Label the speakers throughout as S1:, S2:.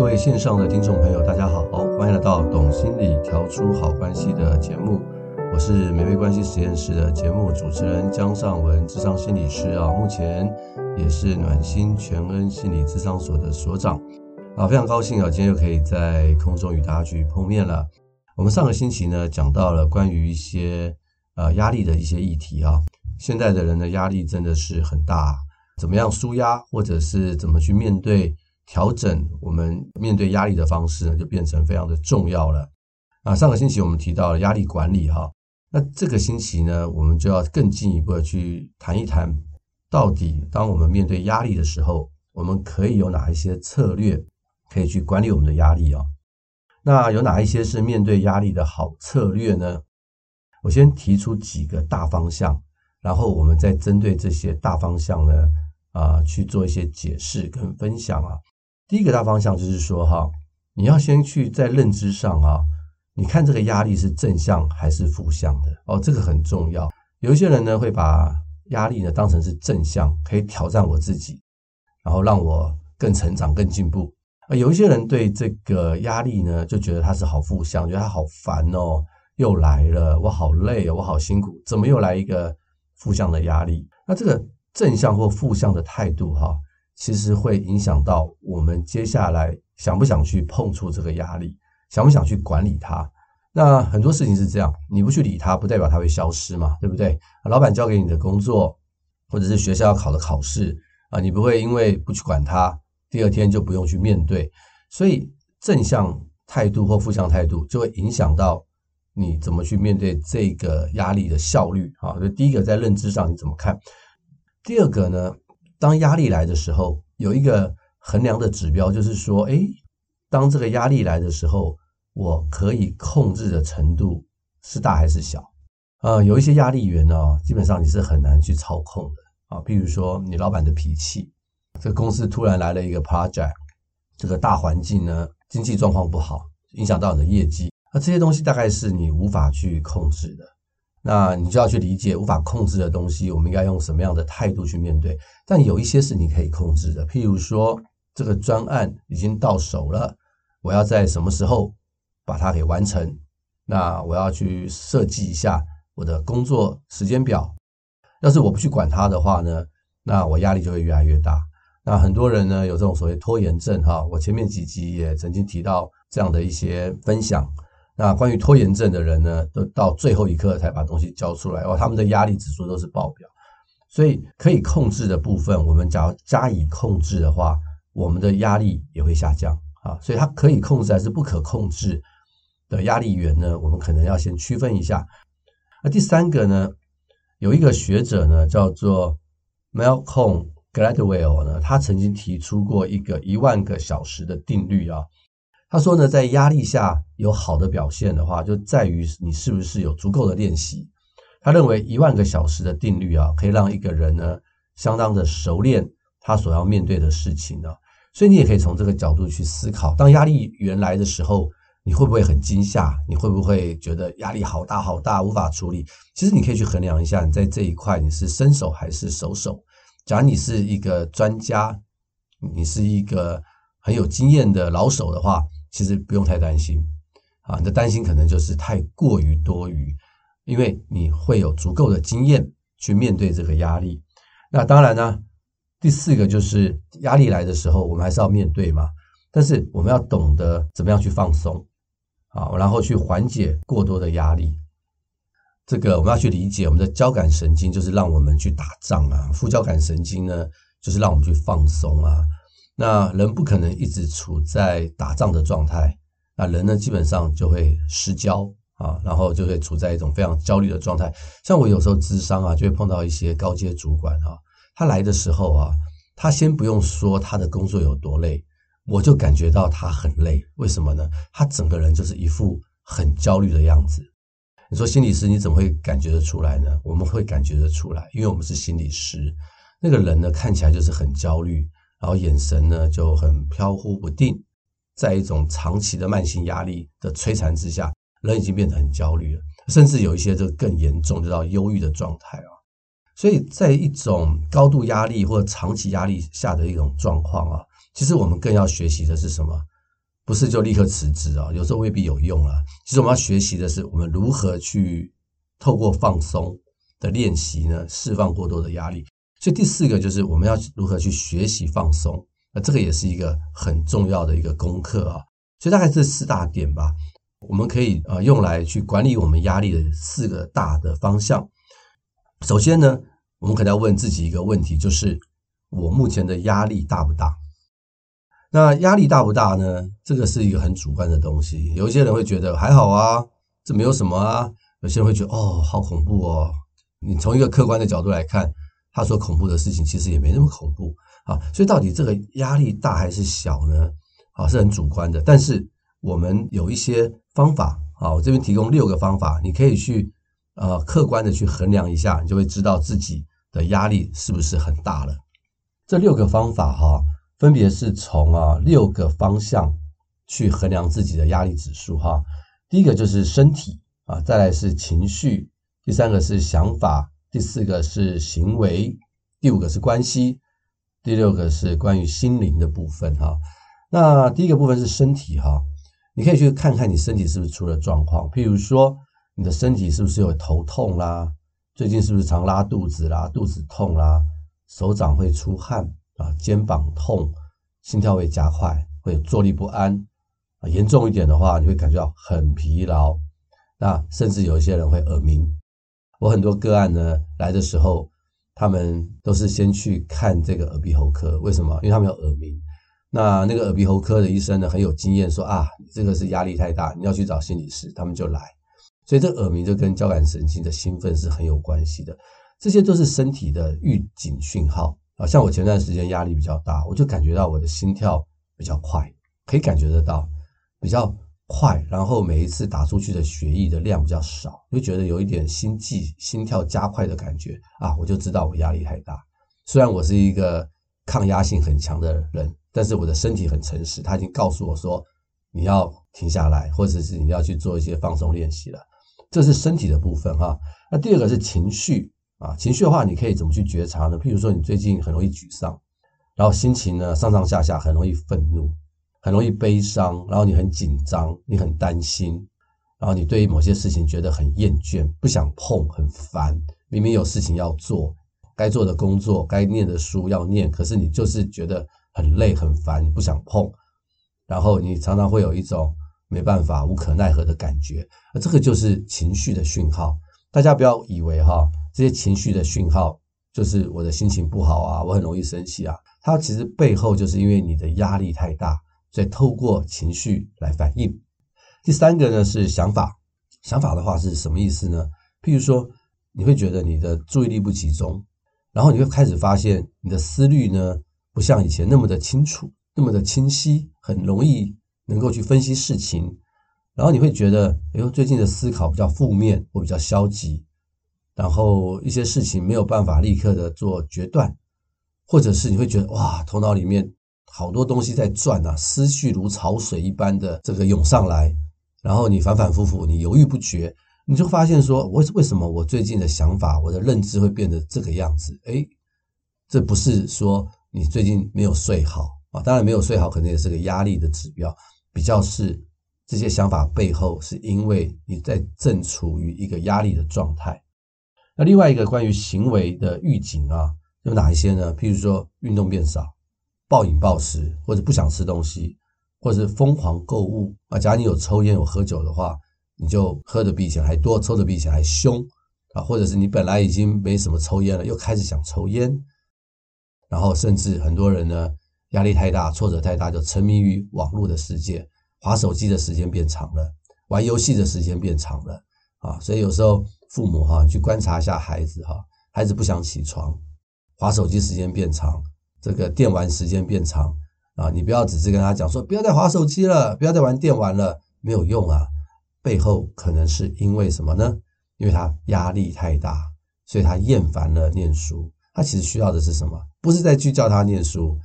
S1: 各位线上的听众朋友，大家好，欢迎来到《懂心理调出好关系》的节目。我是美味关系实验室的节目主持人江尚文，智商心理师啊，目前也是暖心全恩心理咨商所的所长啊，非常高兴啊，今天又可以在空中与大家去碰面了。我们上个星期呢，讲到了关于一些呃压力的一些议题啊，现在的人的压力真的是很大，怎么样舒压，或者是怎么去面对？调整我们面对压力的方式呢，就变成非常的重要了。啊，上个星期我们提到了压力管理哈，那这个星期呢，我们就要更进一步的去谈一谈，到底当我们面对压力的时候，我们可以有哪一些策略可以去管理我们的压力啊？那有哪一些是面对压力的好策略呢？我先提出几个大方向，然后我们再针对这些大方向呢，啊，去做一些解释跟分享啊。第一个大方向就是说，哈，你要先去在认知上啊，你看这个压力是正向还是负向的哦，这个很重要。有一些人呢会把压力呢当成是正向，可以挑战我自己，然后让我更成长、更进步。而有一些人对这个压力呢就觉得它是好负向，觉得它好烦哦，又来了，我好累哦，我好辛苦，怎么又来一个负向的压力？那这个正向或负向的态度，哈。其实会影响到我们接下来想不想去碰触这个压力，想不想去管理它。那很多事情是这样，你不去理它，不代表它会消失嘛，对不对？老板交给你的工作，或者是学校要考的考试啊，你不会因为不去管它，第二天就不用去面对。所以正向态度或负向态度就会影响到你怎么去面对这个压力的效率啊。所以第一个在认知上你怎么看？第二个呢？当压力来的时候，有一个衡量的指标，就是说，诶，当这个压力来的时候，我可以控制的程度是大还是小？呃，有一些压力源呢，基本上你是很难去操控的啊。比如说，你老板的脾气，这个公司突然来了一个 project，这个大环境呢，经济状况不好，影响到你的业绩，那这些东西大概是你无法去控制的。那你就要去理解无法控制的东西，我们应该用什么样的态度去面对？但有一些是你可以控制的，譬如说这个专案已经到手了，我要在什么时候把它给完成？那我要去设计一下我的工作时间表。要是我不去管它的话呢，那我压力就会越来越大。那很多人呢有这种所谓拖延症哈，我前面几集也曾经提到这样的一些分享。那关于拖延症的人呢，都到最后一刻才把东西交出来哦，他们的压力指数都是爆表。所以可以控制的部分，我们只要加以控制的话，我们的压力也会下降啊。所以它可以控制还是不可控制的压力源呢？我们可能要先区分一下。那第三个呢，有一个学者呢叫做 Malcolm Gladwell 呢，他曾经提出过一个一万个小时的定律啊。他说呢，在压力下有好的表现的话，就在于你是不是有足够的练习。他认为一万个小时的定律啊，可以让一个人呢相当的熟练他所要面对的事情呢。所以你也可以从这个角度去思考，当压力源来的时候，你会不会很惊吓？你会不会觉得压力好大好大，无法处理？其实你可以去衡量一下，你在这一块你是伸手还是熟手。假如你是一个专家，你是一个很有经验的老手的话。其实不用太担心啊，你的担心可能就是太过于多余，因为你会有足够的经验去面对这个压力。那当然呢，第四个就是压力来的时候，我们还是要面对嘛。但是我们要懂得怎么样去放松啊，然后去缓解过多的压力。这个我们要去理解，我们的交感神经就是让我们去打仗啊，副交感神经呢就是让我们去放松啊。那人不可能一直处在打仗的状态，那人呢基本上就会失焦啊，然后就会处在一种非常焦虑的状态。像我有时候智商啊，就会碰到一些高阶主管啊，他来的时候啊，他先不用说他的工作有多累，我就感觉到他很累。为什么呢？他整个人就是一副很焦虑的样子。你说心理师你怎么会感觉得出来呢？我们会感觉得出来，因为我们是心理师。那个人呢看起来就是很焦虑。然后眼神呢就很飘忽不定，在一种长期的慢性压力的摧残之下，人已经变得很焦虑了，甚至有一些就更严重，就到忧郁的状态啊。所以在一种高度压力或者长期压力下的一种状况啊，其实我们更要学习的是什么？不是就立刻辞职啊，有时候未必有用啊。其实我们要学习的是，我们如何去透过放松的练习呢，释放过多的压力。所以第四个就是我们要如何去学习放松，那这个也是一个很重要的一个功课啊。所以大概这四大点吧，我们可以呃用来去管理我们压力的四个大的方向。首先呢，我们可能要问自己一个问题，就是我目前的压力大不大？那压力大不大呢？这个是一个很主观的东西。有一些人会觉得还好啊，这没有什么啊。有些人会觉得哦，好恐怖哦。你从一个客观的角度来看，他说恐怖的事情其实也没那么恐怖啊。所以到底这个压力大还是小呢？啊，是很主观的。但是我们有一些方法啊，我这边提供六个方法，你可以去呃客观的去衡量一下，你就会知道自己的压力是不是很大了。这六个方法哈。分别是从啊六个方向去衡量自己的压力指数哈。第一个就是身体啊，再来是情绪，第三个是想法，第四个是行为，第五个是关系，第六个是关于心灵的部分哈。那第一个部分是身体哈，你可以去看看你身体是不是出了状况，譬如说你的身体是不是有头痛啦，最近是不是常拉肚子啦，肚子痛啦，手掌会出汗。啊，肩膀痛，心跳会加快，会坐立不安。啊，严重一点的话，你会感觉到很疲劳。那甚至有一些人会耳鸣。我很多个案呢来的时候，他们都是先去看这个耳鼻喉科。为什么？因为他们有耳鸣。那那个耳鼻喉科的医生呢很有经验，说啊，这个是压力太大，你要去找心理师，他们就来。所以这耳鸣就跟交感神经的兴奋是很有关系的。这些都是身体的预警讯号。啊，像我前段时间压力比较大，我就感觉到我的心跳比较快，可以感觉得到比较快，然后每一次打出去的血液的量比较少，就觉得有一点心悸、心跳加快的感觉啊，我就知道我压力太大。虽然我是一个抗压性很强的人，但是我的身体很诚实，他已经告诉我说你要停下来，或者是你要去做一些放松练习了。这是身体的部分哈。那第二个是情绪。啊，情绪的话，你可以怎么去觉察呢？譬如说，你最近很容易沮丧，然后心情呢上上下下很容易愤怒，很容易悲伤，然后你很紧张，你很担心，然后你对于某些事情觉得很厌倦，不想碰，很烦。明明有事情要做，该做的工作，该念的书要念，可是你就是觉得很累很烦，不想碰。然后你常常会有一种没办法、无可奈何的感觉，而这个就是情绪的讯号。大家不要以为哈。这些情绪的讯号，就是我的心情不好啊，我很容易生气啊。它其实背后就是因为你的压力太大，所以透过情绪来反应。第三个呢是想法，想法的话是什么意思呢？譬如说，你会觉得你的注意力不集中，然后你会开始发现你的思虑呢不像以前那么的清楚，那么的清晰，很容易能够去分析事情。然后你会觉得，哎呦，最近的思考比较负面，或比较消极。然后一些事情没有办法立刻的做决断，或者是你会觉得哇，头脑里面好多东西在转啊，思绪如潮水一般的这个涌上来，然后你反反复复，你犹豫不决，你就发现说，为为什么我最近的想法，我的认知会变得这个样子？诶，这不是说你最近没有睡好啊，当然没有睡好，可能也是个压力的指标，比较是这些想法背后是因为你在正处于一个压力的状态。那另外一个关于行为的预警啊，有哪一些呢？譬如说运动变少、暴饮暴食，或者不想吃东西，或者是疯狂购物啊。假如你有抽烟、有喝酒的话，你就喝的比以前还多，抽的比以前还凶啊。或者是你本来已经没什么抽烟了，又开始想抽烟。然后甚至很多人呢，压力太大、挫折太大，就沉迷于网络的世界，划手机的时间变长了，玩游戏的时间变长了啊。所以有时候。父母哈，去观察一下孩子哈，孩子不想起床，划手机时间变长，这个电玩时间变长啊，你不要只是跟他讲说不要再滑手机了，不要再玩电玩了，没有用啊，背后可能是因为什么呢？因为他压力太大，所以他厌烦了念书。他其实需要的是什么？不是再去叫他念书，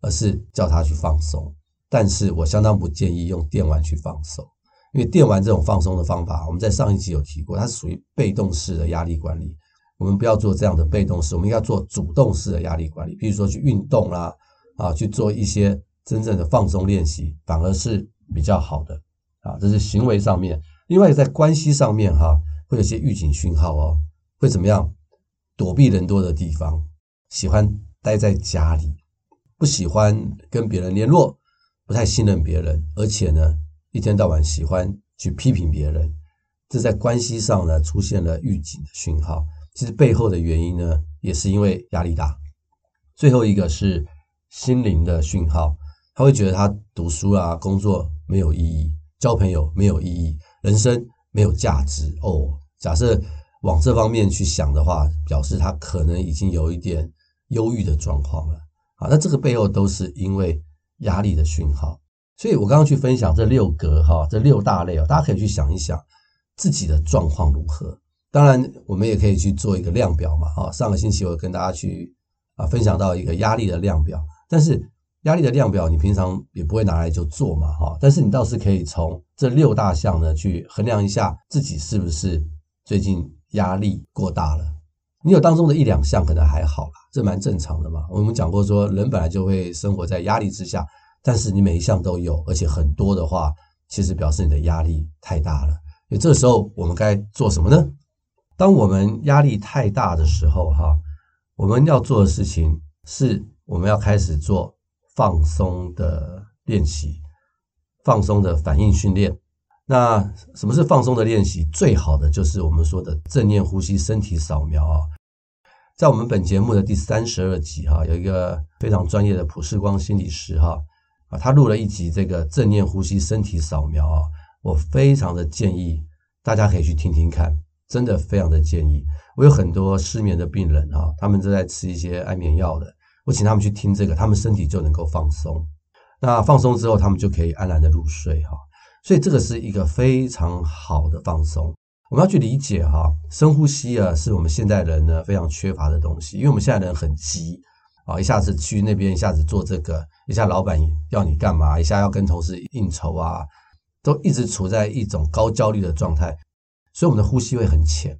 S1: 而是叫他去放松。但是我相当不建议用电玩去放松。因为电玩这种放松的方法，我们在上一集有提过，它是属于被动式的压力管理。我们不要做这样的被动式，我们应该做主动式的压力管理。比如说去运动啦，啊，去做一些真正的放松练习，反而是比较好的啊，这是行为上面。另外在关系上面哈，会有些预警讯号哦，会怎么样？躲避人多的地方，喜欢待在家里，不喜欢跟别人联络，不太信任别人，而且呢，一天到晚喜欢去批评别人，这在关系上呢出现了预警的讯号。其实背后的原因呢，也是因为压力大。最后一个是心灵的讯号，他会觉得他读书啊、工作没有意义，交朋友没有意义，人生没有价值哦。假设。往这方面去想的话，表示他可能已经有一点忧郁的状况了啊。那这个背后都是因为压力的讯号。所以我刚刚去分享这六格哈，这六大类哦，大家可以去想一想自己的状况如何。当然，我们也可以去做一个量表嘛。啊，上个星期我跟大家去啊分享到一个压力的量表，但是压力的量表你平常也不会拿来就做嘛哈。但是你倒是可以从这六大项呢去衡量一下自己是不是最近。压力过大了，你有当中的一两项可能还好啦，这蛮正常的嘛。我们讲过说，人本来就会生活在压力之下，但是你每一项都有，而且很多的话，其实表示你的压力太大了。所以这时候我们该做什么呢？当我们压力太大的时候，哈，我们要做的事情是，我们要开始做放松的练习，放松的反应训练。那什么是放松的练习？最好的就是我们说的正念呼吸、身体扫描啊。在我们本节目的第三十二集哈，有一个非常专业的普世光心理师哈啊，他录了一集这个正念呼吸、身体扫描啊。我非常的建议大家可以去听听看，真的非常的建议。我有很多失眠的病人哈，他们正在吃一些安眠药的，我请他们去听这个，他们身体就能够放松。那放松之后，他们就可以安然的入睡哈。所以这个是一个非常好的放松，我们要去理解哈，深呼吸啊，是我们现代人呢非常缺乏的东西，因为我们现在人很急啊，一下子去那边，一下子做这个，一下老板要你干嘛，一下要跟同事应酬啊，都一直处在一种高焦虑的状态，所以我们的呼吸会很浅。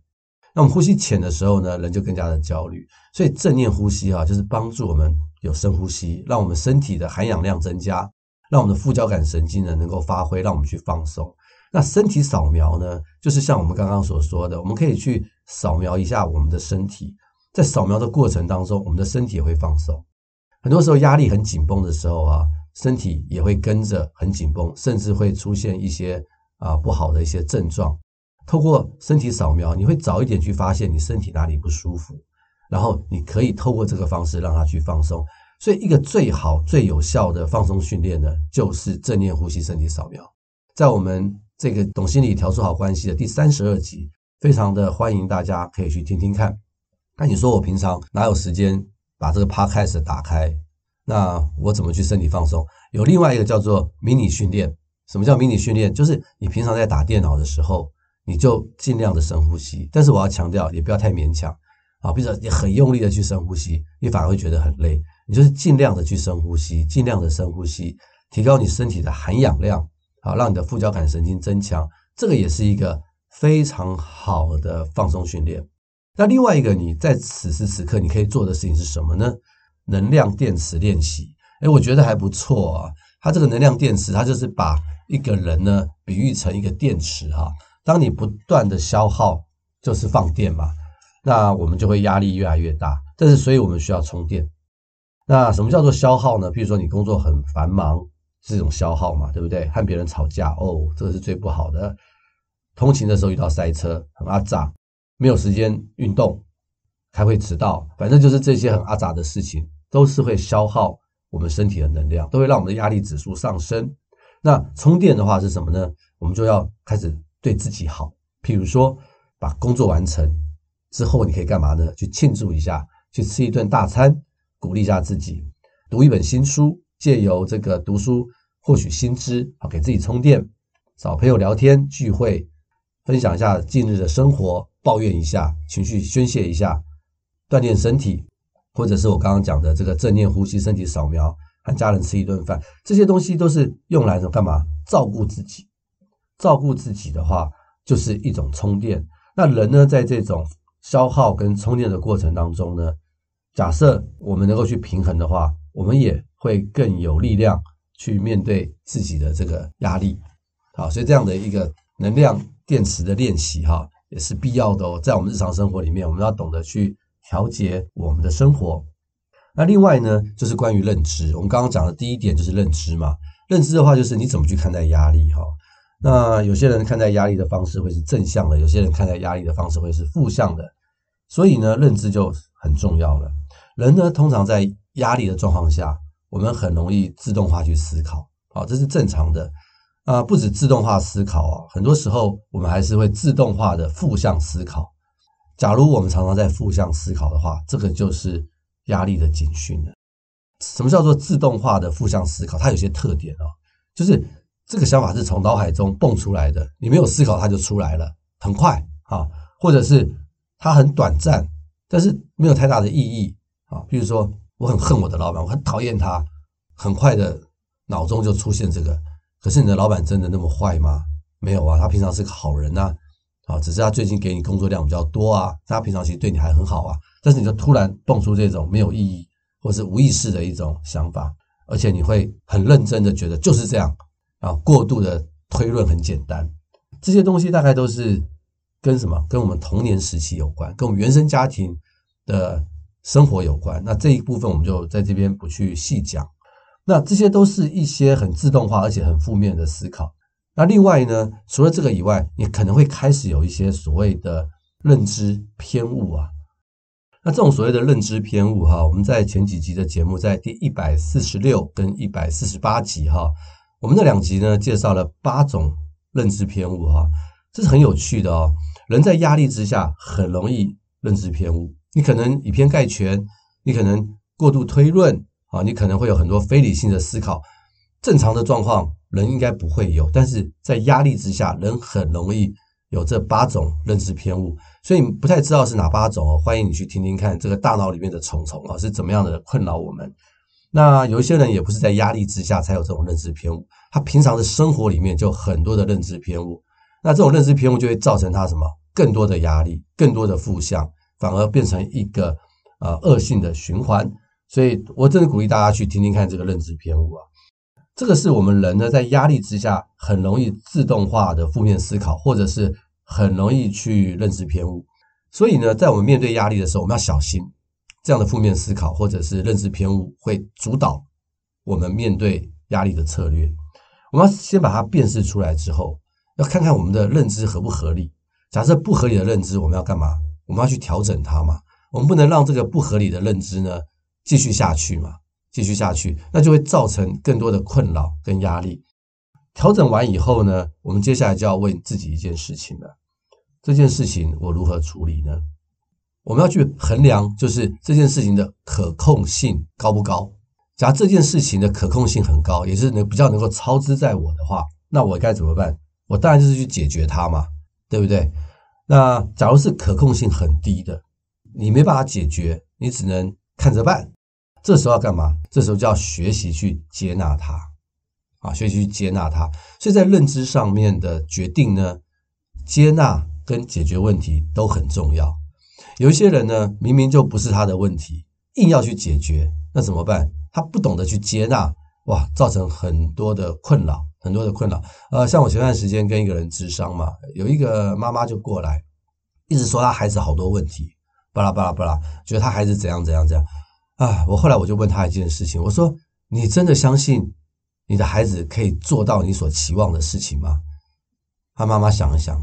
S1: 那我们呼吸浅的时候呢，人就更加的焦虑。所以正念呼吸啊，就是帮助我们有深呼吸，让我们身体的含氧量增加。让我们的副交感神经呢能够发挥，让我们去放松。那身体扫描呢，就是像我们刚刚所说的，我们可以去扫描一下我们的身体。在扫描的过程当中，我们的身体也会放松。很多时候压力很紧绷的时候啊，身体也会跟着很紧绷，甚至会出现一些啊不好的一些症状。透过身体扫描，你会早一点去发现你身体哪里不舒服，然后你可以透过这个方式让它去放松。所以，一个最好、最有效的放松训练呢，就是正念呼吸、身体扫描。在我们这个懂心理、调出好关系的第三十二集，非常的欢迎大家可以去听听看。那你说我平常哪有时间把这个 podcast 打开？那我怎么去身体放松？有另外一个叫做迷你训练。什么叫迷你训练？就是你平常在打电脑的时候，你就尽量的深呼吸。但是我要强调，也不要太勉强啊，比如说你很用力的去深呼吸，你反而会觉得很累。你就是尽量的去深呼吸，尽量的深呼吸，提高你身体的含氧量，好，让你的副交感神经增强，这个也是一个非常好的放松训练。那另外一个，你在此时此刻你可以做的事情是什么呢？能量电池练习，诶，我觉得还不错啊。它这个能量电池，它就是把一个人呢比喻成一个电池哈。当你不断的消耗，就是放电嘛，那我们就会压力越来越大。但是，所以我们需要充电。那什么叫做消耗呢？比如说你工作很繁忙，是这种消耗嘛，对不对？和别人吵架，哦，这个是最不好的。通勤的时候遇到塞车，很阿杂，没有时间运动，开会迟到，反正就是这些很阿杂的事情，都是会消耗我们身体的能量，都会让我们的压力指数上升。那充电的话是什么呢？我们就要开始对自己好，譬如说把工作完成之后，你可以干嘛呢？去庆祝一下，去吃一顿大餐。鼓励一下自己，读一本新书，借由这个读书获取新知，好给自己充电；找朋友聊天聚会，分享一下近日的生活，抱怨一下，情绪宣泄一下，锻炼身体，或者是我刚刚讲的这个正念呼吸、身体扫描，和家人吃一顿饭，这些东西都是用来干嘛？照顾自己。照顾自己的话，就是一种充电。那人呢，在这种消耗跟充电的过程当中呢，假设我们能够去平衡的话，我们也会更有力量去面对自己的这个压力。好，所以这样的一个能量电池的练习哈，也是必要的哦。在我们日常生活里面，我们要懂得去调节我们的生活。那另外呢，就是关于认知。我们刚刚讲的第一点就是认知嘛。认知的话，就是你怎么去看待压力哈。那有些人看待压力的方式会是正向的，有些人看待压力的方式会是负向的。所以呢，认知就很重要了。人呢，通常在压力的状况下，我们很容易自动化去思考，好，这是正常的。啊，不止自动化思考啊，很多时候我们还是会自动化的负向思考。假如我们常常在负向思考的话，这个就是压力的警讯了。什么叫做自动化的负向思考？它有些特点啊，就是这个想法是从脑海中蹦出来的，你没有思考它就出来了，很快啊，或者是它很短暂，但是没有太大的意义啊。比如说，我很恨我的老板，我很讨厌他，很快的脑中就出现这个。可是你的老板真的那么坏吗？没有啊，他平常是个好人呐，啊，只是他最近给你工作量比较多啊，他平常其实对你还很好啊，但是你就突然蹦出这种没有意义或是无意识的一种想法，而且你会很认真的觉得就是这样啊，过度的推论很简单，这些东西大概都是跟什么？跟我们童年时期有关，跟我们原生家庭的生活有关。那这一部分我们就在这边不去细讲。那这些都是一些很自动化而且很负面的思考。那另外呢，除了这个以外，你可能会开始有一些所谓的认知偏误啊。那这种所谓的认知偏误哈，我们在前几集的节目，在第一百四十六跟一百四十八集哈，我们那两集呢介绍了八种认知偏误哈，这是很有趣的哦。人在压力之下很容易认知偏误，你可能以偏概全，你可能过度推论。啊，你可能会有很多非理性的思考，正常的状况人应该不会有，但是在压力之下，人很容易有这八种认知偏误，所以你不太知道是哪八种哦。欢迎你去听听看，这个大脑里面的虫虫啊是怎么样的困扰我们。那有一些人也不是在压力之下才有这种认知偏误，他平常的生活里面就很多的认知偏误，那这种认知偏误就会造成他什么更多的压力，更多的负向，反而变成一个呃恶性的循环。所以，我真的鼓励大家去听听看这个认知偏误啊。这个是我们人呢在压力之下很容易自动化的负面思考，或者是很容易去认知偏误。所以呢，在我们面对压力的时候，我们要小心这样的负面思考或者是认知偏误会主导我们面对压力的策略。我们要先把它辨识出来之后，要看看我们的认知合不合理。假设不合理的认知，我们要干嘛？我们要去调整它嘛。我们不能让这个不合理的认知呢，继续下去嘛，继续下去，那就会造成更多的困扰跟压力。调整完以后呢，我们接下来就要问自己一件事情了：这件事情我如何处理呢？我们要去衡量，就是这件事情的可控性高不高。假如这件事情的可控性很高，也是能比较能够操之在我的话，那我该怎么办？我当然就是去解决它嘛，对不对？那假如是可控性很低的，你没办法解决，你只能看着办。这时候要干嘛？这时候就要学习去接纳它，啊，学习去接纳它。所以在认知上面的决定呢，接纳跟解决问题都很重要。有一些人呢，明明就不是他的问题，硬要去解决，那怎么办？他不懂得去接纳，哇，造成很多的困扰，很多的困扰。呃，像我前段时间跟一个人咨商嘛，有一个妈妈就过来，一直说他孩子好多问题，巴拉巴拉巴拉，觉得他孩子怎样怎样怎样。啊！我后来我就问他一件事情，我说：“你真的相信你的孩子可以做到你所期望的事情吗？”他妈妈想了想，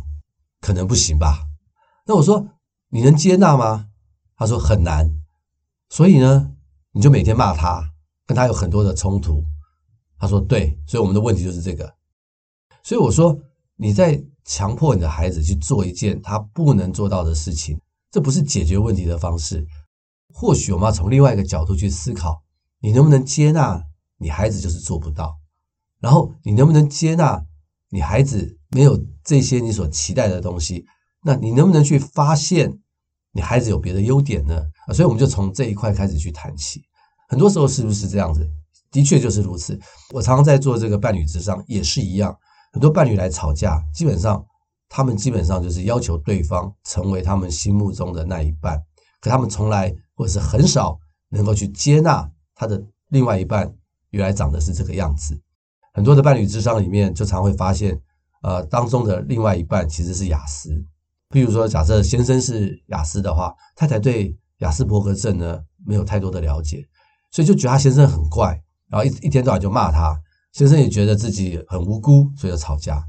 S1: 可能不行吧。那我说：“你能接纳吗？”他说：“很难。”所以呢，你就每天骂他，跟他有很多的冲突。他说：“对。”所以我们的问题就是这个。所以我说：“你在强迫你的孩子去做一件他不能做到的事情，这不是解决问题的方式。”或许我们要从另外一个角度去思考，你能不能接纳你孩子就是做不到？然后你能不能接纳你孩子没有这些你所期待的东西？那你能不能去发现你孩子有别的优点呢？啊，所以我们就从这一块开始去谈起。很多时候是不是这样子？的确就是如此。我常常在做这个伴侣咨商也是一样，很多伴侣来吵架，基本上他们基本上就是要求对方成为他们心目中的那一半，可他们从来。或者是很少能够去接纳他的另外一半原来长得是这个样子，很多的伴侣咨商里面，就常会发现，呃，当中的另外一半其实是雅思。譬如说，假设先生是雅思的话，太太对雅思伯格症呢没有太多的了解，所以就觉得他先生很怪，然后一一天到晚就骂他。先生也觉得自己很无辜，所以就吵架。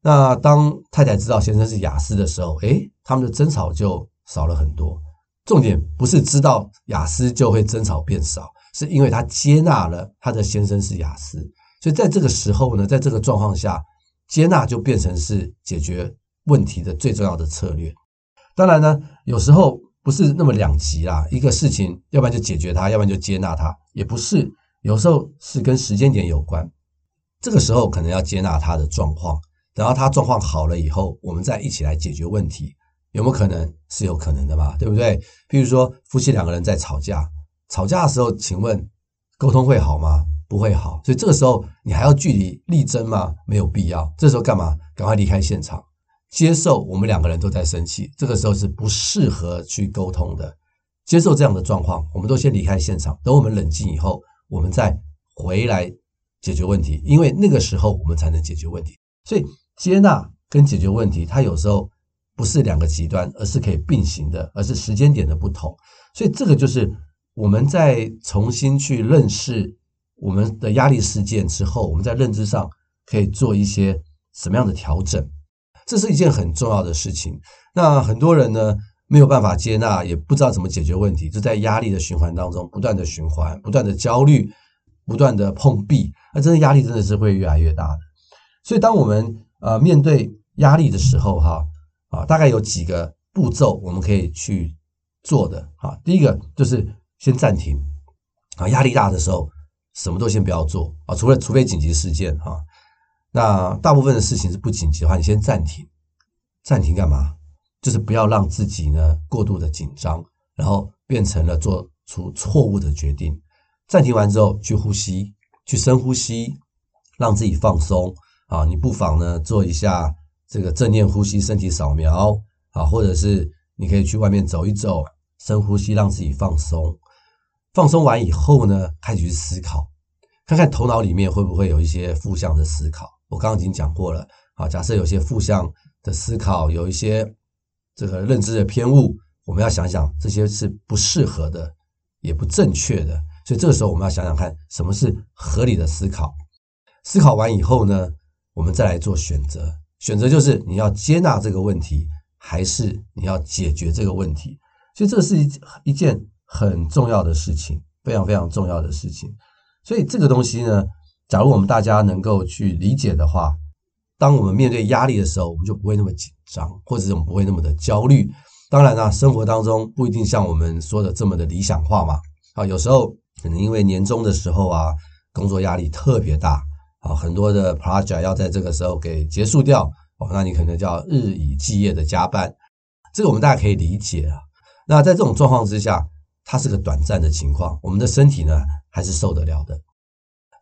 S1: 那当太太知道先生是雅思的时候，诶，他们的争吵就少了很多。重点不是知道雅思就会争吵变少，是因为他接纳了他的先生是雅思。所以在这个时候呢，在这个状况下，接纳就变成是解决问题的最重要的策略。当然呢，有时候不是那么两极啦。一个事情，要不然就解决它，要不然就接纳它，也不是。有时候是跟时间点有关。这个时候可能要接纳他的状况，等到他状况好了以后，我们再一起来解决问题，有没有可能？是有可能的嘛，对不对？比如说夫妻两个人在吵架，吵架的时候，请问沟通会好吗？不会好，所以这个时候你还要据理力争吗？没有必要。这时候干嘛？赶快离开现场，接受我们两个人都在生气。这个时候是不适合去沟通的。接受这样的状况，我们都先离开现场。等我们冷静以后，我们再回来解决问题。因为那个时候我们才能解决问题。所以接纳跟解决问题，它有时候不是两个极端，而是可以并行的，而是时间点的不同。所以这个就是我们在重新去认识。我们的压力事件之后，我们在认知上可以做一些什么样的调整？这是一件很重要的事情。那很多人呢，没有办法接纳，也不知道怎么解决问题，就在压力的循环当中不断的循环，不断的焦虑，不断的碰壁，那真的压力真的是会越来越大的。所以，当我们呃面对压力的时候，哈啊，大概有几个步骤我们可以去做的啊。第一个就是先暂停啊，压力大的时候。什么都先不要做啊，除了除非紧急事件哈。那大部分的事情是不紧急的话，你先暂停。暂停干嘛？就是不要让自己呢过度的紧张，然后变成了做出错误的决定。暂停完之后，去呼吸，去深呼吸，让自己放松啊。你不妨呢做一下这个正念呼吸、身体扫描啊，或者是你可以去外面走一走，深呼吸，让自己放松。放松完以后呢，开始去思考，看看头脑里面会不会有一些负向的思考。我刚刚已经讲过了，好，假设有些负向的思考，有一些这个认知的偏误，我们要想想这些是不适合的，也不正确的。所以这个时候我们要想想看，什么是合理的思考。思考完以后呢，我们再来做选择。选择就是你要接纳这个问题，还是你要解决这个问题。所以这是一一件。很重要的事情，非常非常重要的事情。所以这个东西呢，假如我们大家能够去理解的话，当我们面对压力的时候，我们就不会那么紧张，或者是我们不会那么的焦虑。当然啦，生活当中不一定像我们说的这么的理想化嘛。啊，有时候可能因为年终的时候啊，工作压力特别大啊，很多的 project 要在这个时候给结束掉哦，那你可能就要日以继夜的加班。这个我们大家可以理解啊。那在这种状况之下，它是个短暂的情况，我们的身体呢还是受得了的。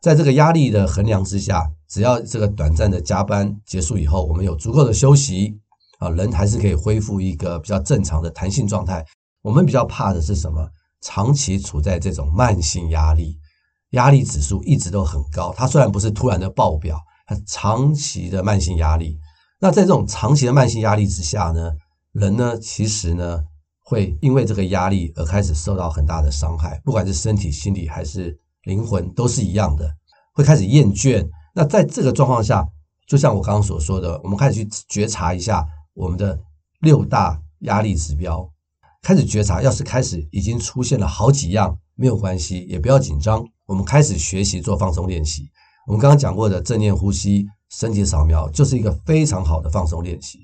S1: 在这个压力的衡量之下，只要这个短暂的加班结束以后，我们有足够的休息啊，人还是可以恢复一个比较正常的弹性状态。我们比较怕的是什么？长期处在这种慢性压力，压力指数一直都很高。它虽然不是突然的爆表，它长期的慢性压力。那在这种长期的慢性压力之下呢，人呢其实呢。会因为这个压力而开始受到很大的伤害，不管是身体、心理还是灵魂，都是一样的。会开始厌倦。那在这个状况下，就像我刚刚所说的，我们开始去觉察一下我们的六大压力指标，开始觉察。要是开始已经出现了好几样，没有关系，也不要紧张。我们开始学习做放松练习。我们刚刚讲过的正念呼吸、身体扫描，就是一个非常好的放松练习。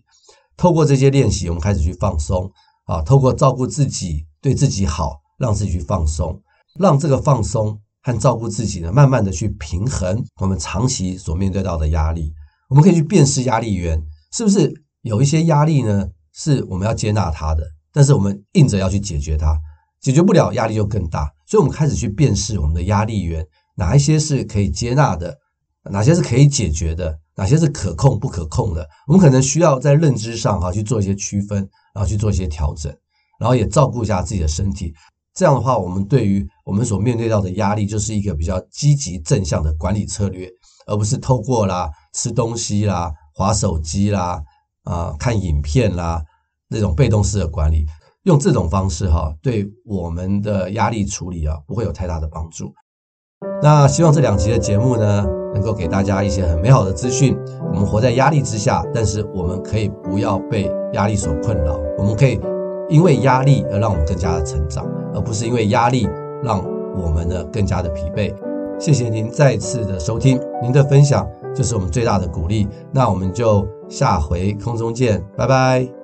S1: 透过这些练习，我们开始去放松。啊，透过照顾自己，对自己好，让自己去放松，让这个放松和照顾自己呢，慢慢的去平衡我们长期所面对到的压力。我们可以去辨识压力源，是不是有一些压力呢，是我们要接纳它的，但是我们硬着要去解决它，解决不了，压力就更大。所以，我们开始去辨识我们的压力源，哪一些是可以接纳的，哪些是可以解决的，哪些是可控不可控的。我们可能需要在认知上哈去做一些区分。然后去做一些调整，然后也照顾一下自己的身体。这样的话，我们对于我们所面对到的压力，就是一个比较积极正向的管理策略，而不是透过啦吃东西啦、划手机啦、啊、看影片啦那种被动式的管理。用这种方式哈，对我们的压力处理啊，不会有太大的帮助。那希望这两集的节目呢，能够给大家一些很美好的资讯。我们活在压力之下，但是我们可以不要被压力所困扰。我们可以因为压力而让我们更加的成长，而不是因为压力让我们呢更加的疲惫。谢谢您再次的收听，您的分享就是我们最大的鼓励。那我们就下回空中见，拜拜。